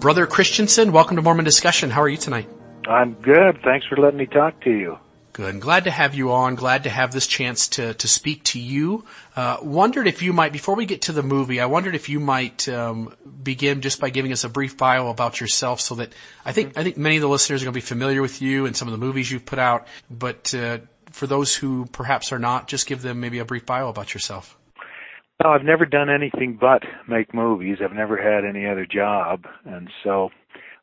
Brother Christensen, welcome to Mormon Discussion. How are you tonight? I'm good. Thanks for letting me talk to you. Good. Glad to have you on. Glad to have this chance to, to speak to you. Uh, wondered if you might, before we get to the movie, I wondered if you might um, begin just by giving us a brief bio about yourself, so that I think I think many of the listeners are going to be familiar with you and some of the movies you've put out. But uh, for those who perhaps are not, just give them maybe a brief bio about yourself. Well, I've never done anything but make movies. I've never had any other job, and so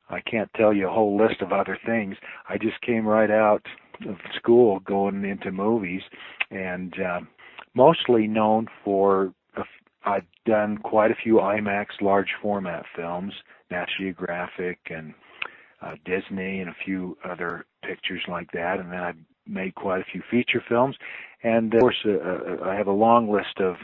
I can't tell you a whole list of other things. I just came right out of school going into movies and uh, mostly known for I've done quite a few IMAX large format films, National Geographic and uh, Disney and a few other pictures like that and then I've made quite a few feature films and of course uh, uh I have a long list of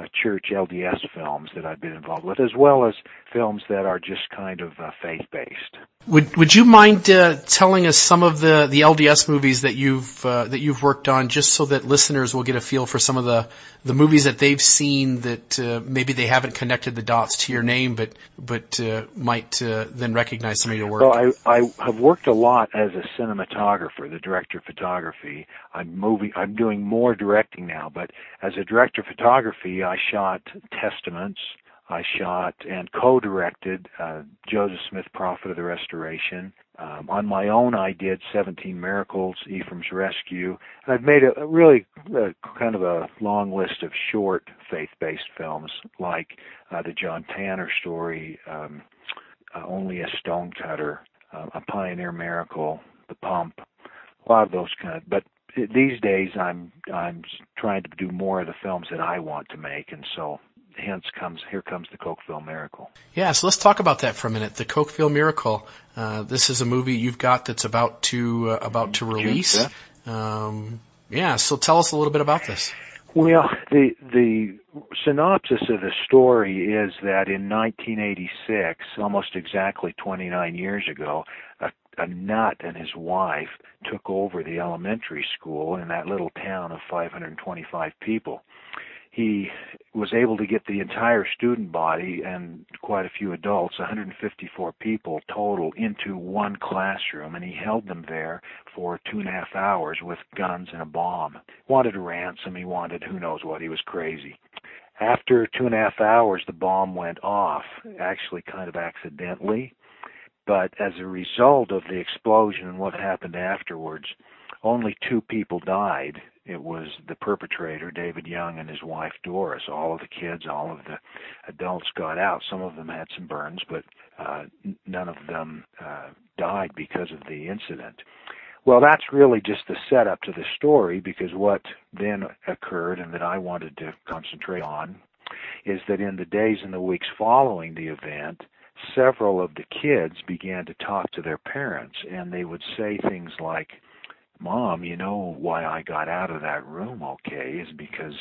uh, church LDS films that I've been involved with, as well as films that are just kind of uh, faith based. Would Would you mind uh, telling us some of the the LDS movies that you've uh, that you've worked on, just so that listeners will get a feel for some of the the movies that they've seen that uh, maybe they haven't connected the dots to your name, but but uh, might uh, then recognize some of your work. Well, I I have worked a lot as a cinematographer, the director of photography. I'm moving. I'm doing more directing now, but as a director of photography, I shot Testaments. I shot and co-directed uh, Joseph Smith, Prophet of the Restoration. Um, on my own, I did 17 Miracles, Ephraim's Rescue, and I've made a, a really uh, kind of a long list of short faith-based films, like uh, the John Tanner story, um, uh, Only a Stonecutter, uh, A Pioneer Miracle, The Pump, a lot of those kind of. But these days, I'm I'm trying to do more of the films that I want to make, and so hence comes here comes the Cokeville Miracle. Yeah, so let's talk about that for a minute. The Cokeville Miracle. Uh, this is a movie you've got that's about to uh, about to release. Um, yeah, so tell us a little bit about this. Well, the the synopsis of the story is that in 1986, almost exactly 29 years ago, a, a nut and his wife took over the elementary school in that little town of 525 people he was able to get the entire student body and quite a few adults, 154 people total, into one classroom, and he held them there for two and a half hours with guns and a bomb. Wanted a ransom, he wanted who knows what, he was crazy. After two and a half hours, the bomb went off, actually kind of accidentally, but as a result of the explosion and what happened afterwards, only two people died it was the perpetrator, David Young, and his wife Doris. All of the kids, all of the adults got out. Some of them had some burns, but uh, none of them uh, died because of the incident. Well, that's really just the setup to the story because what then occurred and that I wanted to concentrate on is that in the days and the weeks following the event, several of the kids began to talk to their parents and they would say things like, Mom, you know why I got out of that room okay is because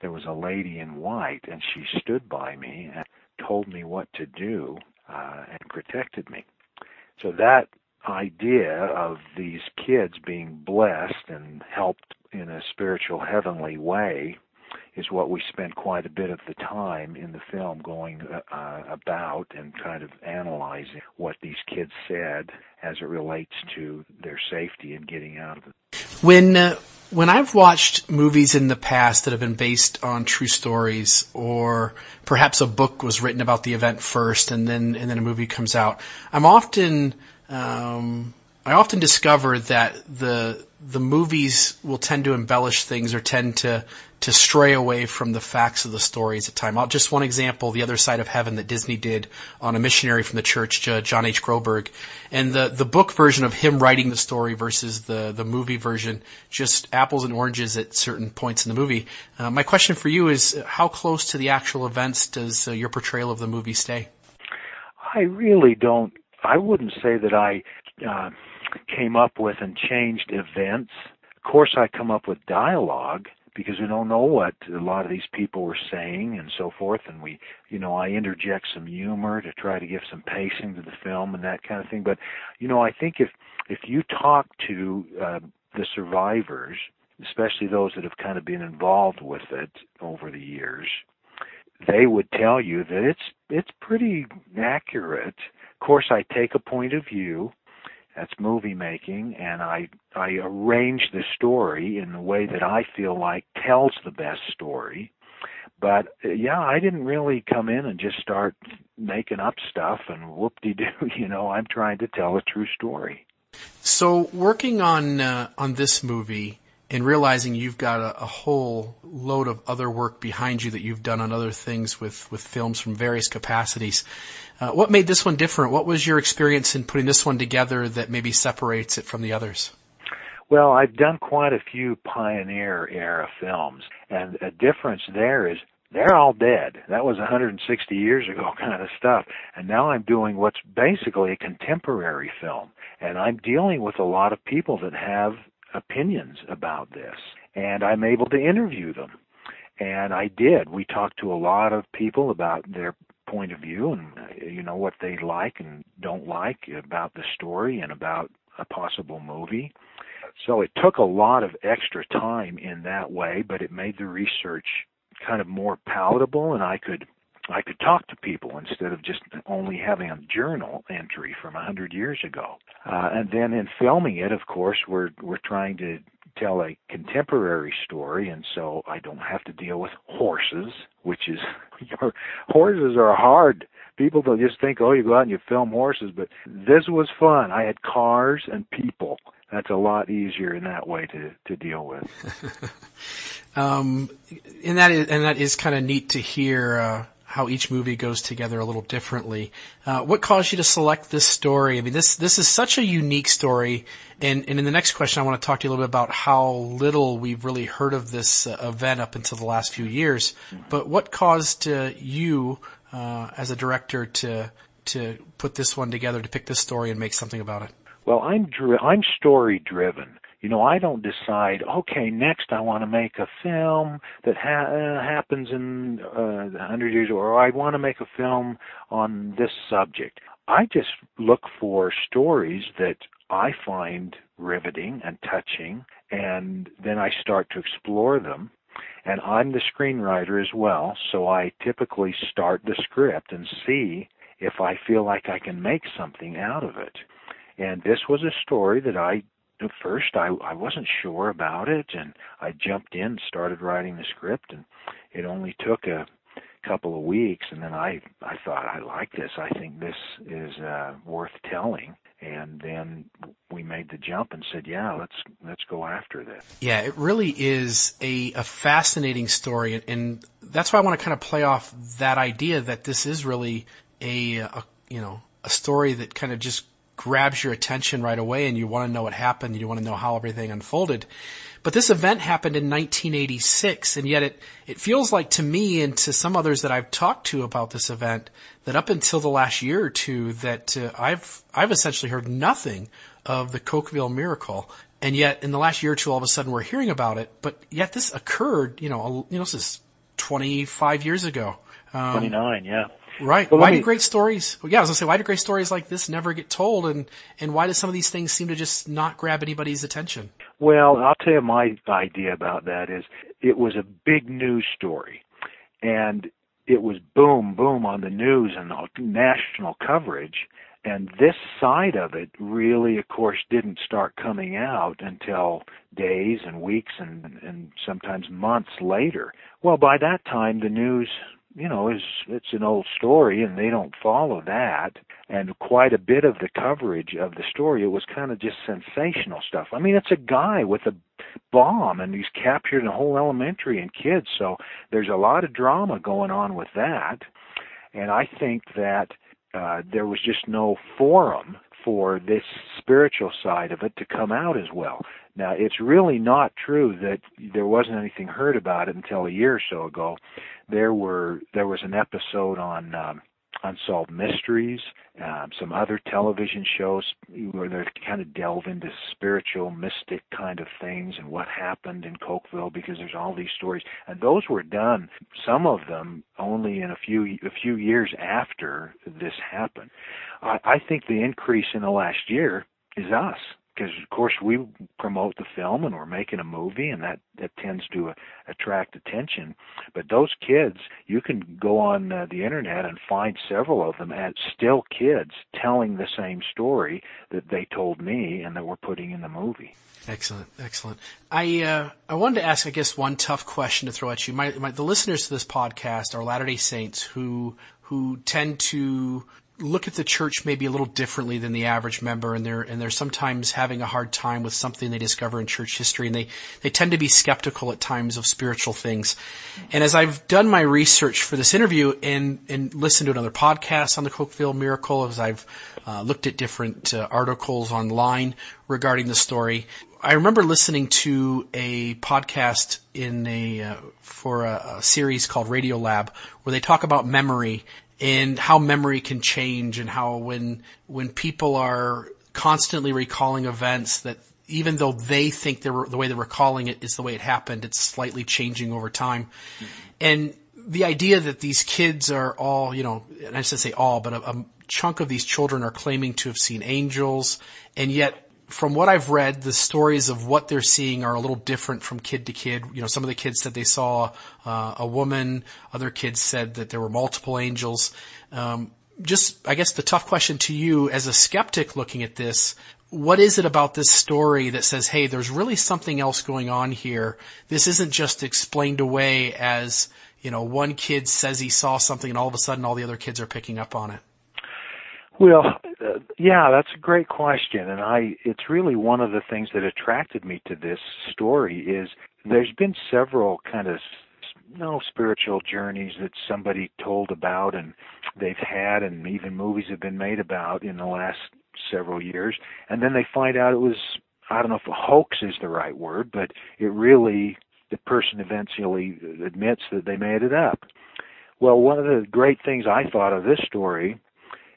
there was a lady in white and she stood by me and told me what to do uh, and protected me. So that idea of these kids being blessed and helped in a spiritual heavenly way is what we spent quite a bit of the time in the film going uh, uh, about and kind of analyzing what these kids said as it relates to their safety and getting out of it. When uh, when I've watched movies in the past that have been based on true stories, or perhaps a book was written about the event first, and then and then a movie comes out, I'm often um, I often discover that the the movies will tend to embellish things or tend to to stray away from the facts of the stories at time. I'll, just one example, The Other Side of Heaven that Disney did on a missionary from the church, John H. Groberg. And the, the book version of him writing the story versus the, the movie version, just apples and oranges at certain points in the movie. Uh, my question for you is, how close to the actual events does uh, your portrayal of the movie stay? I really don't, I wouldn't say that I, uh, came up with and changed events. Of course, I come up with dialogue because we don't know what a lot of these people were saying and so forth and we you know I interject some humor to try to give some pacing to the film and that kind of thing but you know I think if if you talk to uh, the survivors especially those that have kind of been involved with it over the years they would tell you that it's it's pretty accurate Of course, I take a point of view. That's movie making, and I I arrange the story in the way that I feel like tells the best story. But yeah, I didn't really come in and just start making up stuff and whoop de doo. You know, I'm trying to tell a true story. So working on uh, on this movie and realizing you've got a, a, whole load of other work behind you that you've done on other things with with films from various capacities, uh, what made this one different? What was your experience in putting this one together that maybe separates it from the others? Well, I've done quite a few pioneer era films, and a difference there is they're all dead. That was 160 years ago kind of stuff. And now I'm doing what's basically a contemporary film. And I'm dealing with a lot of people that have opinions about this. And I'm able to interview them. And I did. We talked to a lot of people about their point of view and, you know, what they like and don't like about the story and about a possible movie. So it took a lot of extra time in that way, but it made the research kind of more palatable and I could I could talk to people instead of just only having a journal entry from a hundred years ago. Uh, and then in filming it, of course, we're we're trying to tell a contemporary story, and so I don't have to deal with horses, which is horses are hard. People don't just think, oh, you go out and you film horses, but this was fun. I had cars and people. That's a lot easier in that way to to deal with. um, and that is and that is kind of neat to hear. Uh how each movie goes together a little differently. Uh, what caused you to select this story? I mean, this this is such a unique story, and and in the next question, I want to talk to you a little bit about how little we've really heard of this uh, event up until the last few years. But what caused uh, you, uh, as a director, to to put this one together, to pick this story and make something about it? Well, I'm dri- I'm story driven. You know, I don't decide, okay, next I want to make a film that ha- uh, happens in uh, 100 years, or I want to make a film on this subject. I just look for stories that I find riveting and touching, and then I start to explore them. And I'm the screenwriter as well, so I typically start the script and see if I feel like I can make something out of it. And this was a story that I at first I I wasn't sure about it and I jumped in started writing the script and it only took a couple of weeks and then I I thought I like this. I think this is uh worth telling. And then we made the jump and said yeah let's let's go after this. Yeah it really is a a fascinating story and, that's why I want to kind of play off that idea that this is really a, a you know a story that kind of just grabs your attention right away and you want to know what happened. You want to know how everything unfolded. But this event happened in 1986 and yet it, it feels like to me and to some others that I've talked to about this event that up until the last year or two that uh, I've, I've essentially heard nothing of the Cokeville miracle. And yet in the last year or two, all of a sudden we're hearing about it. But yet this occurred, you know, you know, this is 25 years ago. Um, 29, yeah. Right. Why me, do great stories? Well, yeah, I was gonna say, why do great stories like this never get told, and and why do some of these things seem to just not grab anybody's attention? Well, I'll tell you my idea about that is it was a big news story, and it was boom, boom on the news and national coverage. And this side of it really, of course, didn't start coming out until days and weeks and, and sometimes months later. Well, by that time, the news you know, is it's an old story and they don't follow that. And quite a bit of the coverage of the story, it was kind of just sensational stuff. I mean, it's a guy with a bomb and he's captured a whole elementary and kids. So there's a lot of drama going on with that. And I think that uh, there was just no forum for this spiritual side of it to come out as well. Now, it's really not true that there wasn't anything heard about it until a year or so ago. There were there was an episode on um, unsolved mysteries, um, some other television shows where they kind of delve into spiritual, mystic kind of things and what happened in Cokeville because there's all these stories, and those were done. Some of them only in a few a few years after this happened. I, I think the increase in the last year is us because of course we promote the film and we're making a movie and that that tends to uh, attract attention. But those kids you can go on uh, the internet and find several of them as still kids telling the same story that they told me and that we're putting in the movie. Excellent excellent. I uh, i wanted to ask i guess one tough question to throw at you. My, my the listeners to this podcast are latter day saints who who tend to look at the church maybe a little differently than the average member and they're and they're sometimes having a hard time with something they discover in church history and they they tend to be skeptical at times of spiritual things. And as I've done my research for this interview and and listened to another podcast on the Cokeville miracle as I've uh, looked at different uh, articles online regarding the story I remember listening to a podcast in a uh, for a, a series called Radiolab where they talk about memory and how memory can change and how when when people are constantly recalling events that even though they think the way they're recalling it is the way it happened, it's slightly changing over time. Mm-hmm. And the idea that these kids are all, you know, and I should say all, but a, a chunk of these children are claiming to have seen angels, and yet from what I've read, the stories of what they're seeing are a little different from kid to kid. You know, some of the kids said they saw uh, a woman. Other kids said that there were multiple angels. Um, just, I guess the tough question to you as a skeptic looking at this, what is it about this story that says, hey, there's really something else going on here? This isn't just explained away as, you know, one kid says he saw something and all of a sudden all the other kids are picking up on it. Well, uh, yeah, that's a great question, and I it's really one of the things that attracted me to this story is there's been several kind of you know, spiritual journeys that somebody told about and they've had and even movies have been made about in the last several years and then they find out it was I don't know if a hoax is the right word, but it really the person eventually admits that they made it up. Well, one of the great things I thought of this story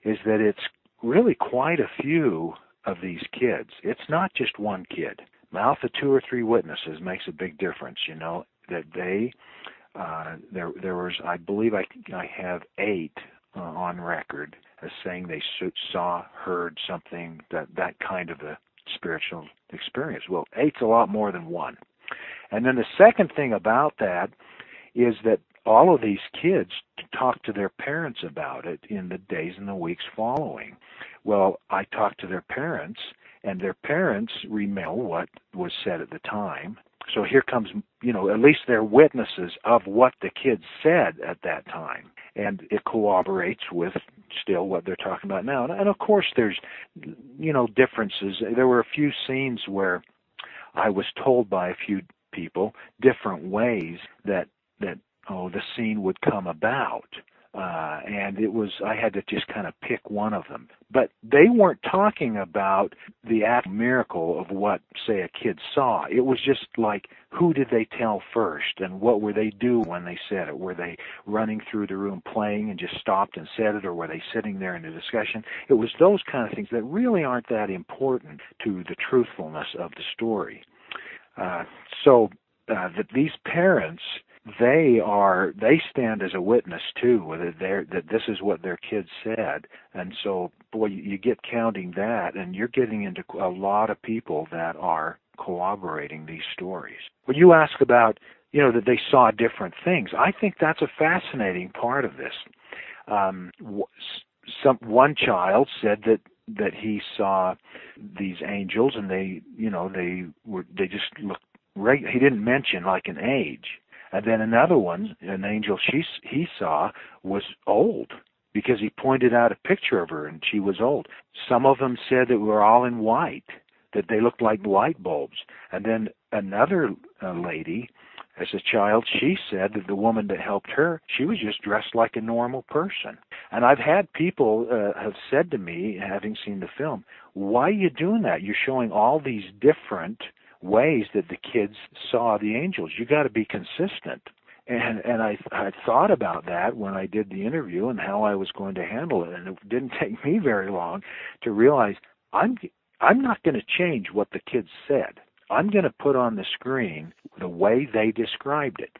is that it's really quite a few of these kids. It's not just one kid. Mouth of two or three witnesses makes a big difference. You know that they uh, there there was I believe I I have eight uh, on record as saying they saw heard something that that kind of a spiritual experience. Well, eight's a lot more than one. And then the second thing about that is that all of these kids talked to their parents about it in the days and the weeks following. Well, I talked to their parents, and their parents remember what was said at the time. So here comes, you know, at least they're witnesses of what the kids said at that time. And it corroborates with still what they're talking about now. And of course, there's, you know, differences. There were a few scenes where I was told by a few people different ways that that oh, the scene would come about. Uh, and it was, I had to just kind of pick one of them. But they weren't talking about the act miracle of what, say, a kid saw. It was just like, who did they tell first and what were they do when they said it? Were they running through the room playing and just stopped and said it or were they sitting there in a discussion? It was those kind of things that really aren't that important to the truthfulness of the story. Uh, so, uh, that these parents, they are they stand as a witness too that they're that this is what their kids said. And so boy you get counting that and you're getting into a lot of people that are corroborating these stories. When you ask about you know that they saw different things i think that's a fascinating part of this. Um some one child said that that he saw these angels and they you know they were they just looked reg- he didn't mention like an age and then another one, an angel she he saw was old because he pointed out a picture of her and she was old. Some of them said that we were all in white, that they looked like light bulbs. And then another uh, lady, as a child, she said that the woman that helped her, she was just dressed like a normal person. And I've had people uh, have said to me, having seen the film, why are you doing that? You're showing all these different ways that the kids saw the angels. You got to be consistent. And and I I thought about that when I did the interview and how I was going to handle it, and it didn't take me very long to realize I'm I'm not going to change what the kids said. I'm going to put on the screen the way they described it.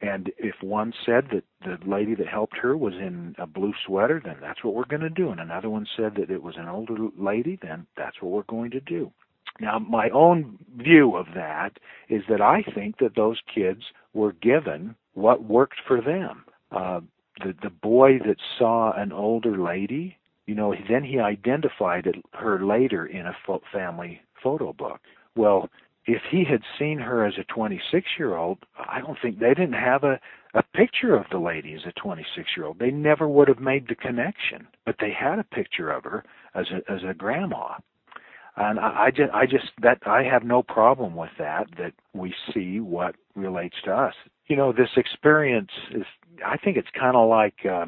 And if one said that the lady that helped her was in a blue sweater, then that's what we're going to do. And another one said that it was an older lady, then that's what we're going to do. Now, my own view of that is that I think that those kids were given what worked for them. Uh, the the boy that saw an older lady, you know, then he identified it, her later in a fo- family photo book. Well, if he had seen her as a 26 year old, I don't think they didn't have a a picture of the lady as a 26 year old. They never would have made the connection, but they had a picture of her as a as a grandma. And I, I just I just that I have no problem with that that we see what relates to us. You know, this experience is I think it's kind of like uh,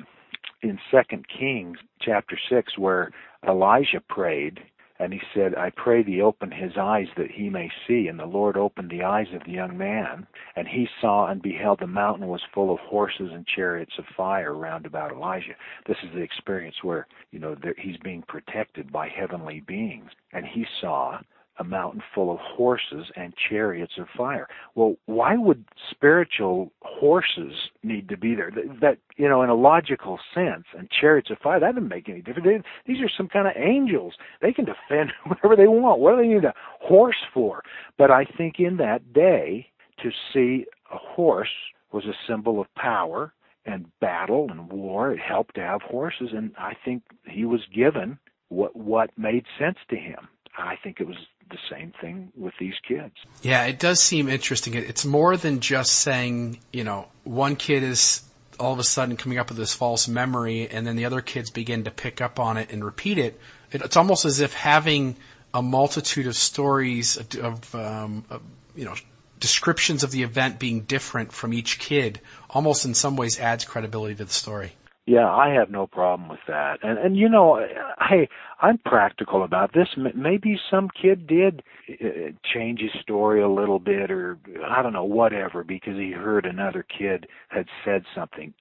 in Second Kings chapter six where Elijah prayed and he said, I pray thee open his eyes that he may see. And the Lord opened the eyes of the young man, and he saw and beheld the mountain was full of horses and chariots of fire round about Elijah. This is the experience where, you know, there, he's being protected by heavenly beings. And he saw a mountain full of horses and chariots of fire. Well, why would spiritual horses need to be there? That, that you know, in a logical sense, and chariots of fire, that doesn't make any difference. They, these are some kind of angels. They can defend whatever they want. What do they need a horse for? But I think in that day, to see a horse was a symbol of power and battle and war. It helped to have horses, and I think he was given what what made sense to him. I think it was the same thing with these kids. Yeah, it does seem interesting. It's more than just saying, you know, one kid is all of a sudden coming up with this false memory and then the other kids begin to pick up on it and repeat it. It's almost as if having a multitude of stories of, um, of you know, descriptions of the event being different from each kid almost in some ways adds credibility to the story. Yeah, I have no problem with that. And and you know, hey, I'm practical about this. Maybe some kid did uh, change his story a little bit or I don't know whatever because he heard another kid had said something.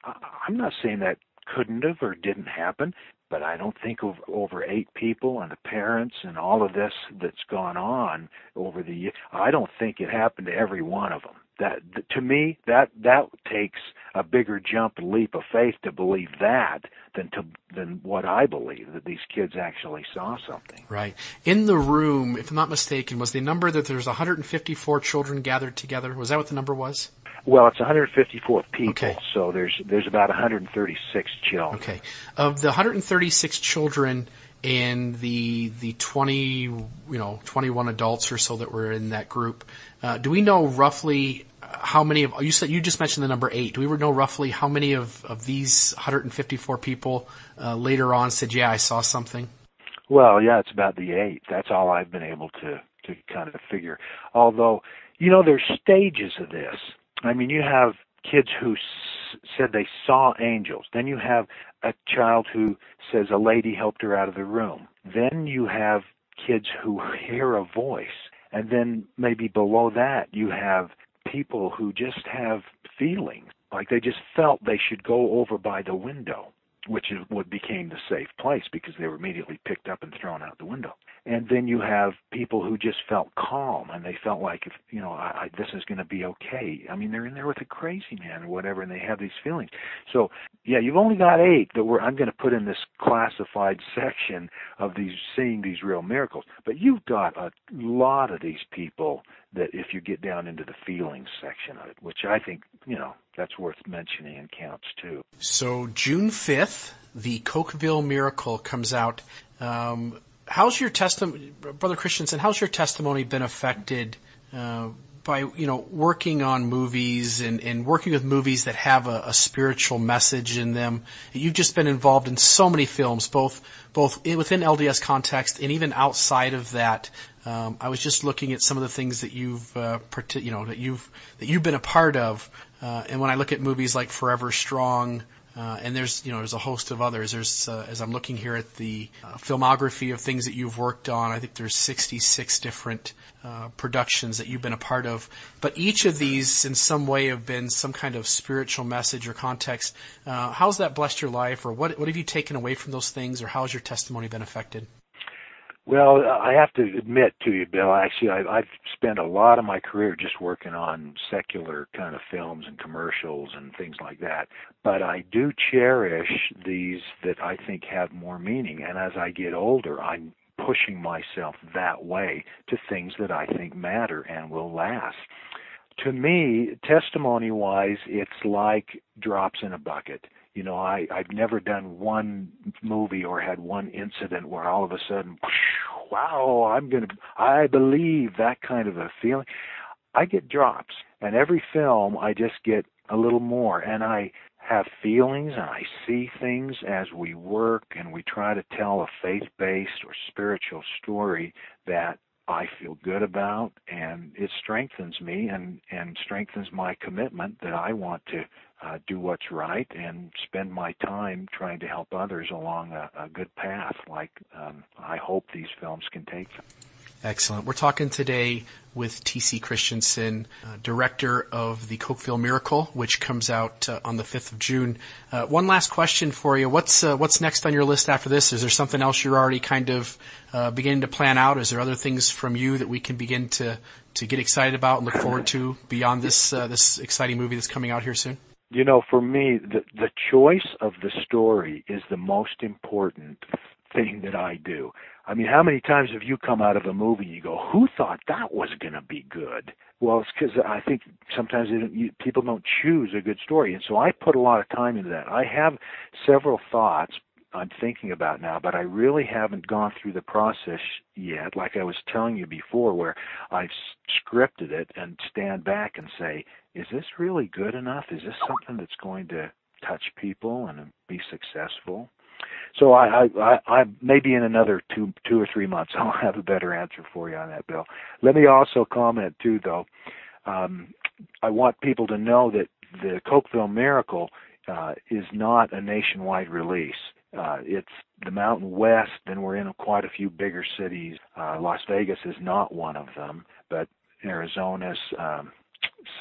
I'm not saying that couldn't have or didn't happen, but I don't think of over eight people and the parents and all of this that's gone on over the year. I don't think it happened to every one of them that to me that that takes a bigger jump and leap of faith to believe that than to than what I believe that these kids actually saw something. Right. In the room, if I'm not mistaken, was the number that there's 154 children gathered together? Was that what the number was? Well, it's 154 people, okay. so there's there's about 136 children. Okay. Of the 136 children, and the the 20 you know 21 adults or so that were in that group. Uh, do we know roughly how many of you said you just mentioned the number eight. Do we know roughly how many of of these 154 people uh, later on said yeah i saw something well yeah it's about the eight. That's all i've been able to to kind of figure. Although you know there's stages of this. I mean you have kids who s- said they saw angels. Then you have a child who says a lady helped her out of the room. Then you have kids who hear a voice. And then maybe below that you have people who just have feelings, like they just felt they should go over by the window, which is what became the safe place because they were immediately picked up and thrown out the window. And then you have people who just felt calm and they felt like if you know I, I, this is going to be okay. I mean they're in there with a crazy man or whatever and they have these feelings. So yeah you've only got eight that we're i'm going to put in this classified section of these seeing these real miracles. But you've got a lot of these people that if you get down into the feelings section of it which i think you know that's worth mentioning and counts too so june 5th the Cokeville miracle comes out um, how's your testimony, Brother Christensen? How's your testimony been affected uh, by you know working on movies and, and working with movies that have a, a, spiritual message in them? You've just been involved in so many films, both both within LDS context and even outside of that. Um, I was just looking at some of the things that you've uh, you know that you've that you've been a part of, and when I look at movies like Forever Strong. Uh, and there's, you know, there's a host of others. There's, uh, as I'm looking here at the uh, filmography of things that you've worked on, I think there's 66 different uh, productions that you've been a part of. But each of these, in some way, have been some kind of spiritual message or context. Uh, how's that blessed your life, or what, what have you taken away from those things, or how's your testimony been affected? Well, I have to admit to you, Bill. Actually, I, I've spent a lot of my career just working on secular kind of films and commercials and things like that. But I do cherish these that I think have more meaning. And as I get older, I'm pushing myself that way to things that I think matter and will last. To me, testimony wise, it's like drops in a bucket. You know, I, I've never done one movie or had one incident where all of a sudden, wow, I'm going to, I believe that kind of a feeling. I get drops. And every film, I just get a little more. And I have feelings and I see things as we work and we try to tell a faith based or spiritual story that I feel good about and it strengthens me and, and strengthens my commitment that I want to uh, do what's right and spend my time trying to help others along a, a good path like um, I hope these films can take. Excellent. We're talking today with T.C. Christensen, uh, director of the Cokeville Miracle, which comes out uh, on the 5th of June. Uh, one last question for you. What's, uh, what's next on your list after this? Is there something else you're already kind of uh, beginning to plan out? Is there other things from you that we can begin to, to get excited about and look forward to beyond this, uh, this exciting movie that's coming out here soon? You know, for me, the, the choice of the story is the most important thing that I do. I mean, how many times have you come out of a movie and you go, "Who thought that was going to be good?" Well, it's because I think sometimes don't, you, people don't choose a good story, and so I put a lot of time into that. I have several thoughts I'm thinking about now, but I really haven't gone through the process yet. Like I was telling you before, where I've scripted it and stand back and say, "Is this really good enough? Is this something that's going to touch people and be successful?" So I, I, I, maybe in another two, two or three months, I'll have a better answer for you on that, Bill. Let me also comment too, though. Um, I want people to know that the Cokeville Miracle uh, is not a nationwide release. Uh, it's the Mountain West, then we're in quite a few bigger cities. Uh, Las Vegas is not one of them, but Arizona's, um,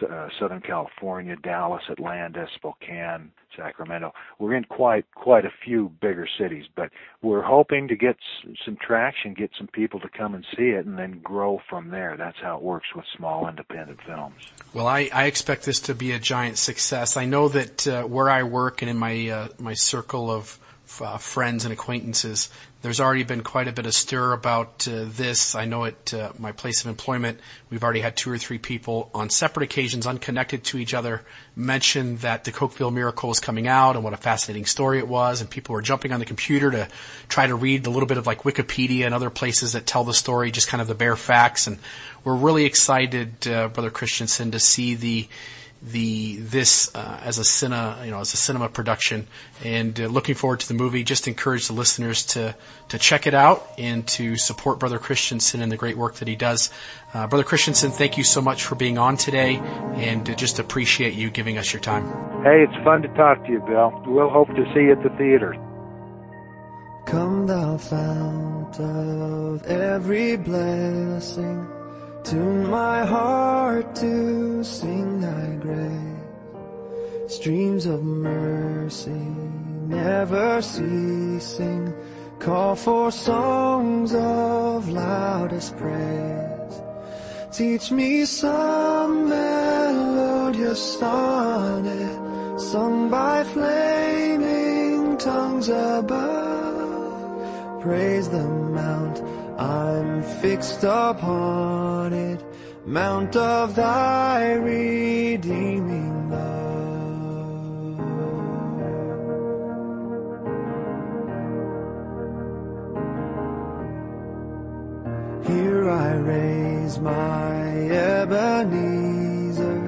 uh, Southern California, Dallas, Atlanta, Spokane, Sacramento. We're in quite quite a few bigger cities, but we're hoping to get some traction, get some people to come and see it, and then grow from there. That's how it works with small independent films. Well, I, I expect this to be a giant success. I know that uh, where I work and in my uh, my circle of uh, friends and acquaintances. There's already been quite a bit of stir about uh, this. I know at uh, my place of employment, we've already had two or three people on separate occasions, unconnected to each other, mention that the Cokeville Miracle was coming out and what a fascinating story it was. And people were jumping on the computer to try to read a little bit of like Wikipedia and other places that tell the story, just kind of the bare facts. And we're really excited, uh, Brother Christensen, to see the the this uh, as a cinema, you know, as a cinema production, and uh, looking forward to the movie. Just encourage the listeners to to check it out and to support Brother Christensen and the great work that he does. Uh, Brother Christensen, thank you so much for being on today, and just appreciate you giving us your time. Hey, it's fun to talk to you, Bill. We'll hope to see you at the theater. Come, thou fount of every blessing Tune my heart to sing thy grace. Streams of mercy never ceasing. Call for songs of loudest praise. Teach me some melodious sonnet sung by flaming tongues above. Praise the mount I'm fixed upon it, mount of thy redeeming love. Here I raise my Ebenezer,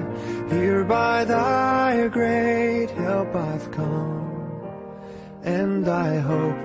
here by thy great help I've come, and I hope